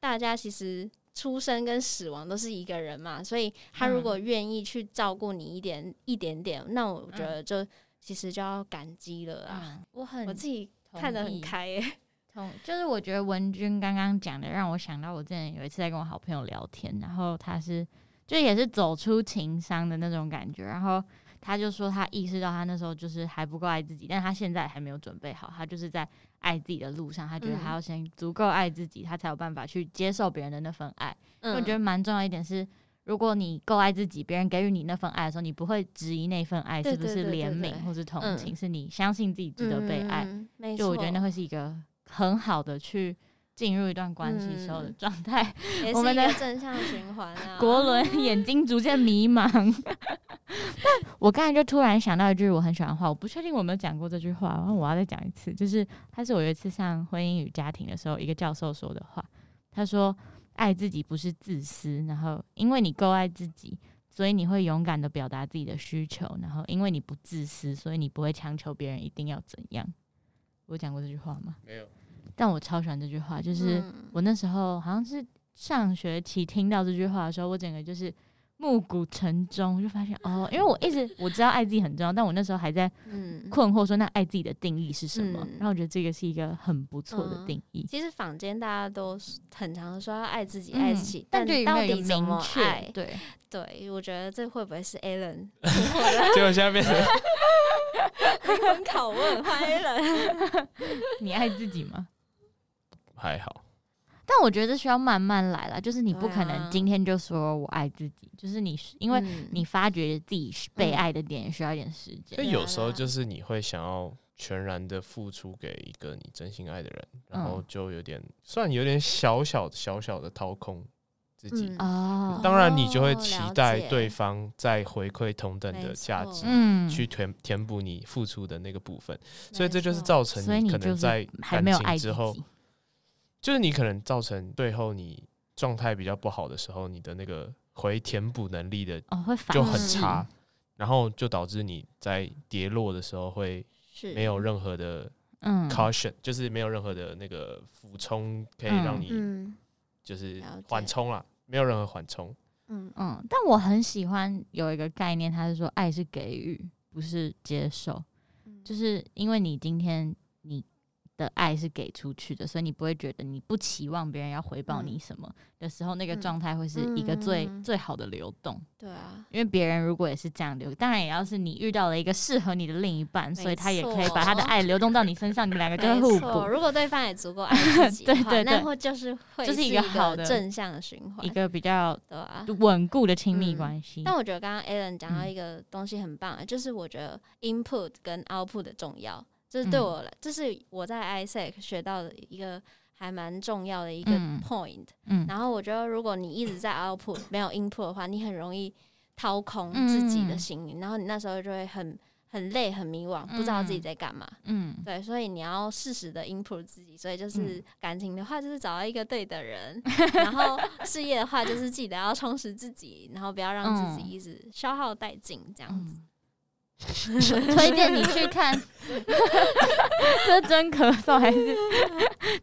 [SPEAKER 3] 大家其实出生跟死亡都是一个人嘛，所以他如果愿意去照顾你一点一点点，那我觉得就。其实就要感激了啊！嗯、我很我自己看得很开耶，(laughs)
[SPEAKER 1] 同就是我觉得文君刚刚讲的让我想到，我之前有一次在跟我好朋友聊天，然后他是就也是走出情伤的那种感觉，然后他就说他意识到他那时候就是还不够爱自己，但他现在还没有准备好，他就是在爱自己的路上，他觉得他要先足够爱自己，他才有办法去接受别人的那份爱。嗯、我觉得蛮重要一点是。如果你够爱自己，别人给予你那份爱的时候，你不会质疑那份爱是不是怜悯或是同情，是你相信自己值得被爱。就我觉得那会是一个很好的去进入一段关系时候的状态。
[SPEAKER 3] 我们的正向循环啊，(laughs)
[SPEAKER 1] 国伦眼睛逐渐迷茫。但我刚才就突然想到一句我很喜欢的话，我不确定我有没有讲过这句话，然后我要再讲一次，就是他是我有一次上婚姻与家庭的时候，一个教授说的话，他说。爱自己不是自私，然后因为你够爱自己，所以你会勇敢的表达自己的需求，然后因为你不自私，所以你不会强求别人一定要怎样。我讲过这句话吗？
[SPEAKER 2] 没有。
[SPEAKER 1] 但我超喜欢这句话，就是我那时候好像是上学期听到这句话的时候，我整个就是。暮鼓晨钟，我就发现哦，因为我一直我知道爱自己很重要，但我那时候还在困惑说，那爱自己的定义是什么？嗯、然后我觉得这个是一个很不错的定义。
[SPEAKER 3] 嗯、其实坊间大家都很常说要爱自己，爱自己，嗯、但到底怎么爱？对对，我觉得这会不会是 Alan？(laughs) (laughs)
[SPEAKER 2] 结果现在变成
[SPEAKER 3] 灵魂拷问，欢迎 Alan。(laughs)
[SPEAKER 1] 你爱自己吗？
[SPEAKER 2] 还好。
[SPEAKER 1] 但我觉得需要慢慢来了，就是你不可能今天就说我爱自己，啊、就是你因为你发觉自己被爱的点需要一点时间。
[SPEAKER 2] 所以有时候就是你会想要全然的付出给一个你真心爱的人，然后就有点算有点小小小小的掏空自己。哦，当然你就会期待对方再回馈同等的价值，嗯，去填填补你付出的那个部分。所以这就是造成你可能在感情之后。就是你可能造成最后你状态比较不好的时候，你的那个回填补能力的就很差，然后就导致你在跌落的时候会没有任何的嗯 caution，就是没有任何的那个俯冲可以让你就是缓冲啦，没有任何缓冲。
[SPEAKER 1] 嗯嗯，但我很喜欢有一个概念，他是说爱是给予，不是接受，就是因为你今天你。的爱是给出去的，所以你不会觉得你不期望别人要回报你什么的时候，嗯、那个状态会是一个最、嗯、最好的流动。
[SPEAKER 3] 对啊，
[SPEAKER 1] 因为别人如果也是这样流，当然也要是你遇到了一个适合你的另一半，所以他也可以把他的爱流动到你身上，你们两个就会互补。
[SPEAKER 3] 如果对方也足够 (laughs) 爱自己，对对对，那会就是会
[SPEAKER 1] 就是一个好的
[SPEAKER 3] 正向的循环，
[SPEAKER 1] 一个比较稳固的亲密关系、嗯。
[SPEAKER 3] 但我觉得刚刚 Alan 讲到一个东西很棒，嗯、就是我觉得 input 跟 output 的重要。这是对我来，这是我在 ISEC 学到的一个还蛮重要的一个 point。嗯，然后我觉得，如果你一直在 output 没有 input 的话，你很容易掏空自己的心灵，然后你那时候就会很很累、很迷惘，不知道自己在干嘛。嗯，对，所以你要适时的 input 自己。所以就是感情的话，就是找到一个对的人；然后 (laughs) 事业的话，就是记得要充实自己，然后不要让自己一直消耗殆尽，这样子。
[SPEAKER 1] 推荐你去看，(laughs) 这真咳嗽还是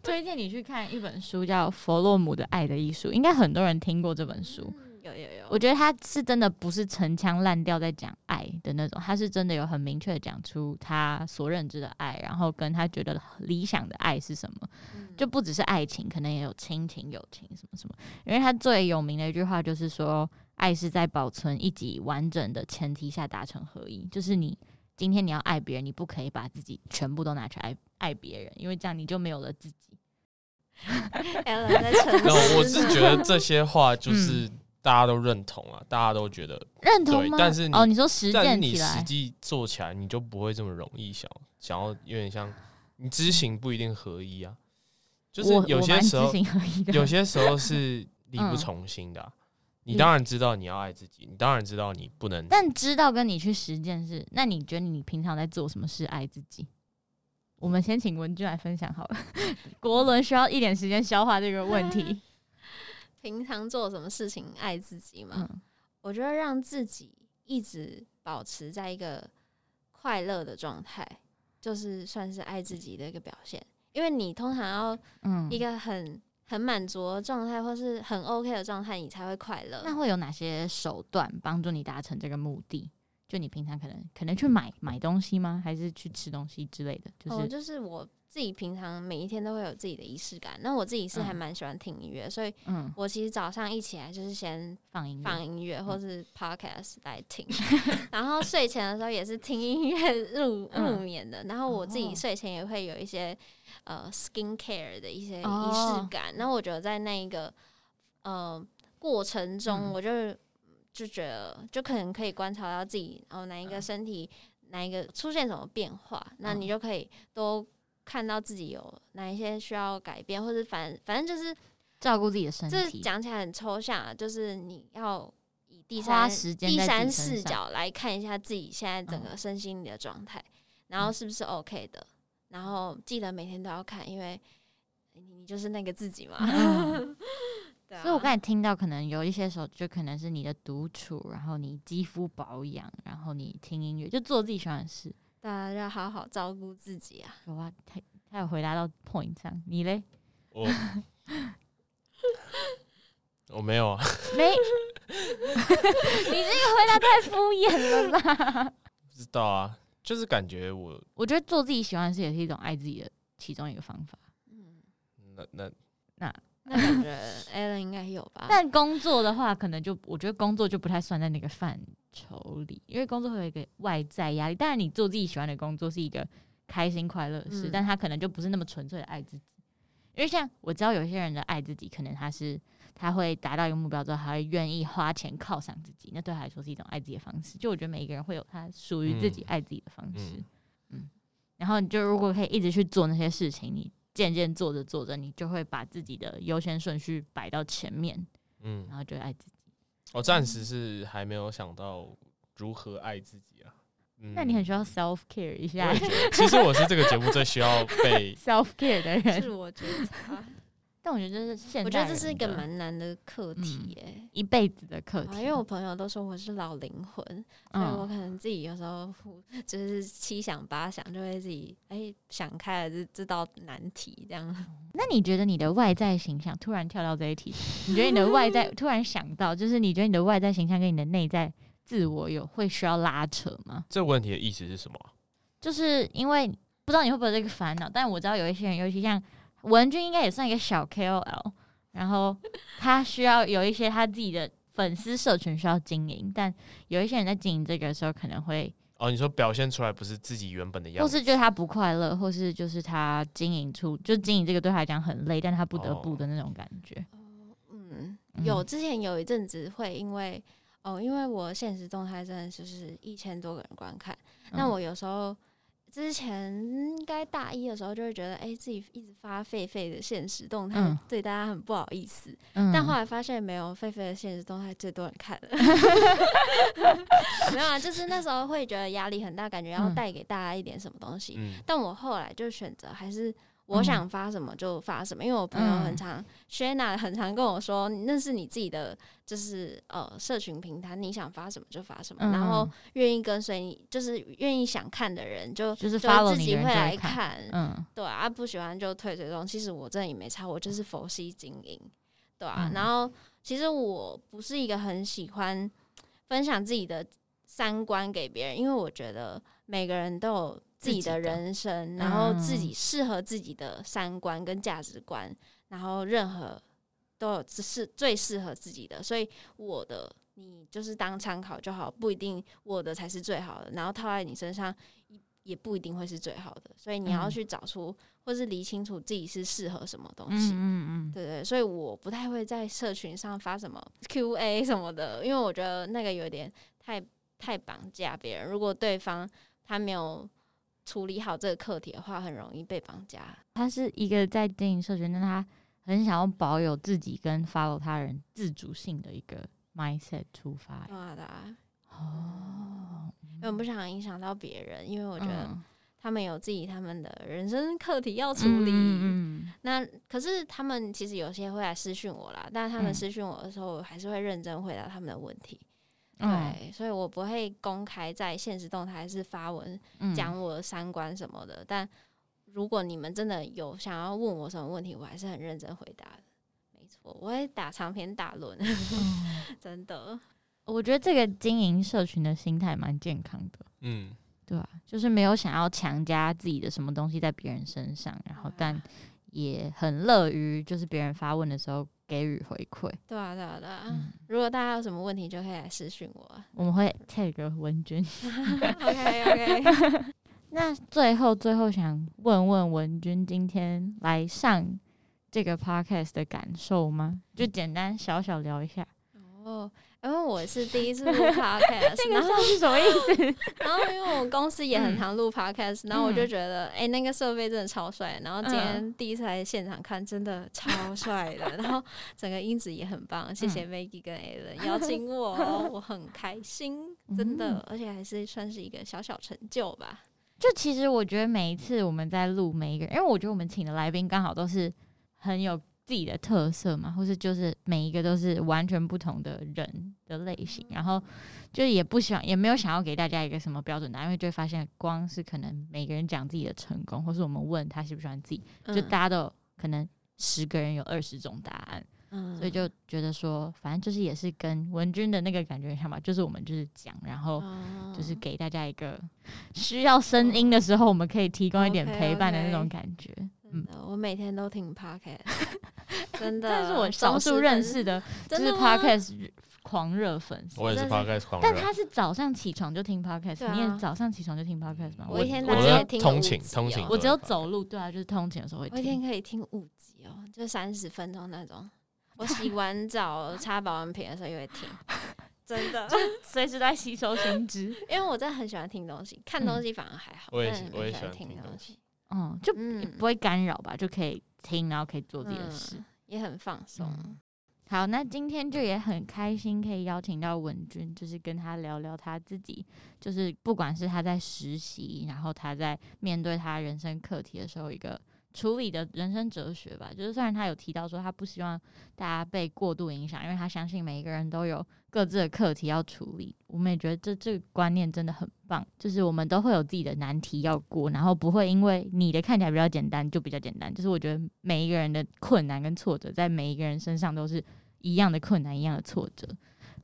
[SPEAKER 1] 推荐你去看一本书，叫《弗洛姆的爱的艺术》，应该很多人听过这本书。
[SPEAKER 3] 有有有，
[SPEAKER 1] 我觉得他是真的不是陈腔滥调在讲爱的那种，他是真的有很明确的讲出他所认知的爱，然后跟他觉得理想的爱是什么，就不只是爱情，可能也有亲情、友情什么什么。因为他最有名的一句话就是说。爱是在保存一己完整的前提下达成合一，就是你今天你要爱别人，你不可以把自己全部都拿去爱爱别人，因为这样你就没有了自己。(laughs)
[SPEAKER 2] 那我是觉得这些话就是大家都认同啊，大家都觉得
[SPEAKER 1] 认同吗？
[SPEAKER 2] 但是
[SPEAKER 1] 哦，你说实践起来，
[SPEAKER 2] 但你实际做起来，你就不会这么容易想想要有点像你知行不一定合一啊，就是有些时候有些时候是 (laughs) 力不从心的啊。你当然知道你要爱自己，你当然知道你不能。
[SPEAKER 1] 但知道跟你去实践是，那你觉得你平常在做什么事爱自己？我们先请文君来分享好了。(laughs) 国伦需要一点时间消化这个问题。(laughs)
[SPEAKER 3] 平常做什么事情爱自己吗？嗯，我觉得让自己一直保持在一个快乐的状态，就是算是爱自己的一个表现。因为你通常要嗯一个很。很满足的状态，或是很 OK 的状态，你才会快乐。
[SPEAKER 1] 那会有哪些手段帮助你达成这个目的？就你平常可能可能去买买东西吗？还是去吃东西之类的？就是、
[SPEAKER 3] 哦、就是我自己平常每一天都会有自己的仪式感。那我自己是还蛮喜欢听音乐，嗯、所以我其实早上一起来就是先放音乐放音乐，或是 Podcast 来听，嗯、然后睡前的时候也是听音乐入 (laughs) 入眠的。然后我自己睡前也会有一些。呃，skin care 的一些仪式感，那、oh. 我觉得在那一个呃过程中，我就、嗯、就觉得就可能可以观察到自己哦哪一个身体、嗯、哪一个出现什么变化，嗯、那你就可以多看到自己有哪一些需要改变，或者反反正就是
[SPEAKER 1] 照顾自己的身体。
[SPEAKER 3] 这讲起来很抽象啊，就是你要以第三第三视角来看一下自己现在整个身心里的状态，嗯、然后是不是 OK 的。然后记得每天都要看，因为你就是那个自己嘛。
[SPEAKER 1] 嗯、(laughs) 对啊、所以我刚才听到，可能有一些时候，就可能是你的独处，然后你肌肤保养，然后你听音乐，就做自己喜欢的事。
[SPEAKER 3] 大家要好好照顾自己啊！
[SPEAKER 1] 有啊，他他有回答到 point 上，你嘞？
[SPEAKER 2] 我我没有啊，(laughs)
[SPEAKER 1] 没。(laughs) 你这个回答太敷衍了吧？(laughs)
[SPEAKER 2] 不知道啊。就是感觉我，
[SPEAKER 1] 我觉得做自己喜欢的事也是一种爱自己的其中一个方法。
[SPEAKER 2] 嗯，那那
[SPEAKER 1] 那
[SPEAKER 3] 那感觉 Alan 应该有吧？
[SPEAKER 1] 但工作的话，可能就我觉得工作就不太算在那个范畴里，因为工作会有一个外在压力。当然，你做自己喜欢的工作是一个开心快乐的事，嗯、但他可能就不是那么纯粹的爱自己。因为像我知道有些人的爱自己，可能他是。他会达到一个目标之后，他会愿意花钱犒赏自己，那对他来说是一种爱自己的方式。就我觉得每一个人会有他属于自己爱自己的方式，嗯，嗯。然后你就如果可以一直去做那些事情，你渐渐做着做着，你就会把自己的优先顺序摆到前面，嗯，然后就爱自己。
[SPEAKER 2] 我暂时是还没有想到如何爱自己啊。
[SPEAKER 1] 嗯，那你很需要 self care 一下。
[SPEAKER 2] 其实我是这个节目最需要被 (laughs)
[SPEAKER 1] self care 的人，
[SPEAKER 3] 是我觉得。
[SPEAKER 1] 但我觉得这是现，
[SPEAKER 3] 我觉得这是一个蛮难的课题耶，嗯、
[SPEAKER 1] 一辈子的课题。
[SPEAKER 3] 因为我朋友都说我是老灵魂，所以我可能自己有时候就是七想八想，就会自己哎、欸、想开了这这道难题这样。(laughs)
[SPEAKER 1] 那你觉得你的外在形象突然跳到这一题，你觉得你的外在 (laughs) 突然想到，就是你觉得你的外在形象跟你的内在自我有会需要拉扯吗？
[SPEAKER 2] 这个问题的意思是什么？
[SPEAKER 1] 就是因为不知道你会不会有这个烦恼，但我知道有一些人，尤其像文君，应该也算一个小 KOL，然后他需要有一些他自己的粉丝社群需要经营，但有一些人在经营这个的时候可能会
[SPEAKER 2] 哦，你说表现出来不是自己原本的样子，
[SPEAKER 1] 或是觉得他不快乐，或是就是他经营出就经营这个对他来讲很累，但他不得不的那种感觉。
[SPEAKER 3] 哦、嗯，有之前有一阵子会因为哦，因为我现实动态真的就是一千多个人观看，嗯、那我有时候。之前应该大一的时候就会觉得，哎、欸，自己一直发狒狒的现实动态，嗯、对大家很不好意思。嗯、但后来发现没有，狒狒的现实动态最多人看了。(laughs) 没有啊，就是那时候会觉得压力很大，感觉要带给大家一点什么东西。嗯、但我后来就选择还是。我想发什么就发什么，因为我朋友很常，Shana 很常跟我说，那是你自己的，就是呃，社群平台，你想发什么就发什么，然后愿意跟随你，就是愿意想看的人就
[SPEAKER 1] 就是
[SPEAKER 3] 自己会来看，嗯，对啊，不喜欢就退追踪。其实我这也没差，我就是佛系经营，对啊。然后其实我不是一个很喜欢分享自己的三观给别人，因为我觉得每个人都有。自己的人生，然后自己适合自己的三观跟价值观，嗯、然后任何都有只是最适合自己的，所以我的你就是当参考就好，不一定我的才是最好的，然后套在你身上也不一定会是最好的，所以你要去找出、嗯、或是理清楚自己是适合什么东西，嗯嗯，嗯对，对对，所以我不太会在社群上发什么 QA 什么的，因为我觉得那个有点太太绑架别人，如果对方他没有。处理好这个课题的话，很容易被绑架。
[SPEAKER 1] 他是一个在经营社群，但他很想要保有自己跟 follow 他人自主性的一个 mindset 出发。
[SPEAKER 3] 对啊，哦，因为我不想影响到别人，因为我觉得他们有自己他们的人生课题要处理。嗯，那可是他们其实有些会来私讯我啦，但是他们私讯我的时候，我还是会认真回答他们的问题。对，所以我不会公开在现实动态还是发文讲我的三观什么的。嗯、但如果你们真的有想要问我什么问题，我还是很认真回答的。没错，我会打长篇大论，嗯、(laughs) 真的。
[SPEAKER 1] 我觉得这个经营社群的心态蛮健康的。嗯，对啊，就是没有想要强加自己的什么东西在别人身上，然后但也很乐于就是别人发问的时候。给予回馈，
[SPEAKER 3] 对啊，对啊，对啊。嗯、如果大家有什么问题，就可以来私讯我。
[SPEAKER 1] 我们会 tag 文君。
[SPEAKER 3] OK OK。
[SPEAKER 1] 那最后最后想问问文君，今天来上这个 podcast 的感受吗？就简单小小聊一下。
[SPEAKER 3] 哦。因为我是第一次录 (laughs) podcast，
[SPEAKER 1] 那个是什么意思？(laughs)
[SPEAKER 3] 然后因为我公司也很常录 podcast，然后我就觉得，哎、欸，那个设备真的超帅。然后今天第一次来现场看，真的超帅的。然后整个音质也很棒，谢谢 Maggie 跟 Alan 邀请我，(laughs) 我很开心，真的，而且还是算是一个小小成就吧。
[SPEAKER 1] 就其实我觉得每一次我们在录每一个人，因为我觉得我们请的来宾刚好都是很有。自己的特色嘛，或是就是每一个都是完全不同的人的类型，然后就也不想也没有想要给大家一个什么标准答案，因为就会发现光是可能每个人讲自己的成功，或是我们问他喜不喜欢自己，就大家都有可能十个人有二十种答案，嗯，所以就觉得说，反正就是也是跟文君的那个感觉很像吧，就是我们就是讲，然后就是给大家一个需要声音的时候，我们可以提供一点陪伴的那种感觉。
[SPEAKER 3] 嗯，我每天都听 podcast，(laughs) 真的。
[SPEAKER 1] 这是我少数认识的，就是 podcast 狂热粉丝。
[SPEAKER 2] 我也是 podcast 狂热。
[SPEAKER 1] 但他是早上起床就听 podcast，你也早上起床就听 podcast 吗？
[SPEAKER 3] 我一天大概听
[SPEAKER 2] 通勤，通勤。
[SPEAKER 1] 我只有走路，对啊，就是通勤的时候会听。
[SPEAKER 3] 我一天可以听五集哦，就三十分钟那种。我洗完澡擦保养品的时候也会听，真的，(laughs)
[SPEAKER 1] 随时在吸收新知。
[SPEAKER 3] 因为我真的很喜欢听东西，看东西反而还好。
[SPEAKER 2] 我也我也喜欢听东西。
[SPEAKER 1] 嗯，就不会干扰吧，嗯、就可以听，然后可以做自己的事，
[SPEAKER 3] 嗯、也很放松、嗯。
[SPEAKER 1] 好，那今天就也很开心，可以邀请到文君，就是跟他聊聊他自己，就是不管是他在实习，然后他在面对他人生课题的时候，一个。处理的人生哲学吧，就是虽然他有提到说他不希望大家被过度影响，因为他相信每一个人都有各自的课题要处理。我们也觉得这这个观念真的很棒，就是我们都会有自己的难题要过，然后不会因为你的看起来比较简单就比较简单。就是我觉得每一个人的困难跟挫折，在每一个人身上都是一样的困难，一样的挫折。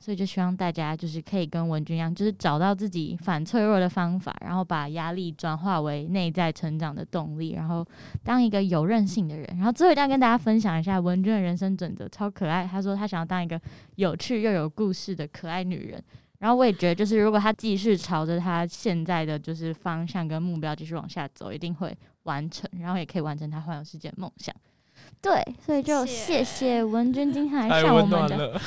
[SPEAKER 1] 所以就希望大家就是可以跟文君一样，就是找到自己反脆弱的方法，然后把压力转化为内在成长的动力，然后当一个有韧性的人。然后最后一定要跟大家分享一下文君的人生准则，超可爱。他说他想要当一个有趣又有故事的可爱女人。然后我也觉得，就是如果他继续朝着他现在的就是方向跟目标继续往下走，一定会完成，然后也可以完成他环游世界的梦想。对，所以就谢谢。文君今天来上我们的，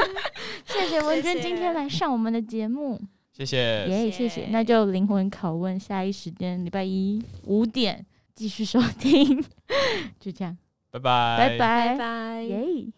[SPEAKER 1] (laughs) 谢谢文君今天来上我们的节目，
[SPEAKER 2] 谢谢，
[SPEAKER 1] 耶，谢谢，那就灵魂拷问，下一时间礼拜一五点继续收听，(laughs) 就这样，
[SPEAKER 2] 拜拜，
[SPEAKER 1] 拜拜，
[SPEAKER 3] 拜拜，耶。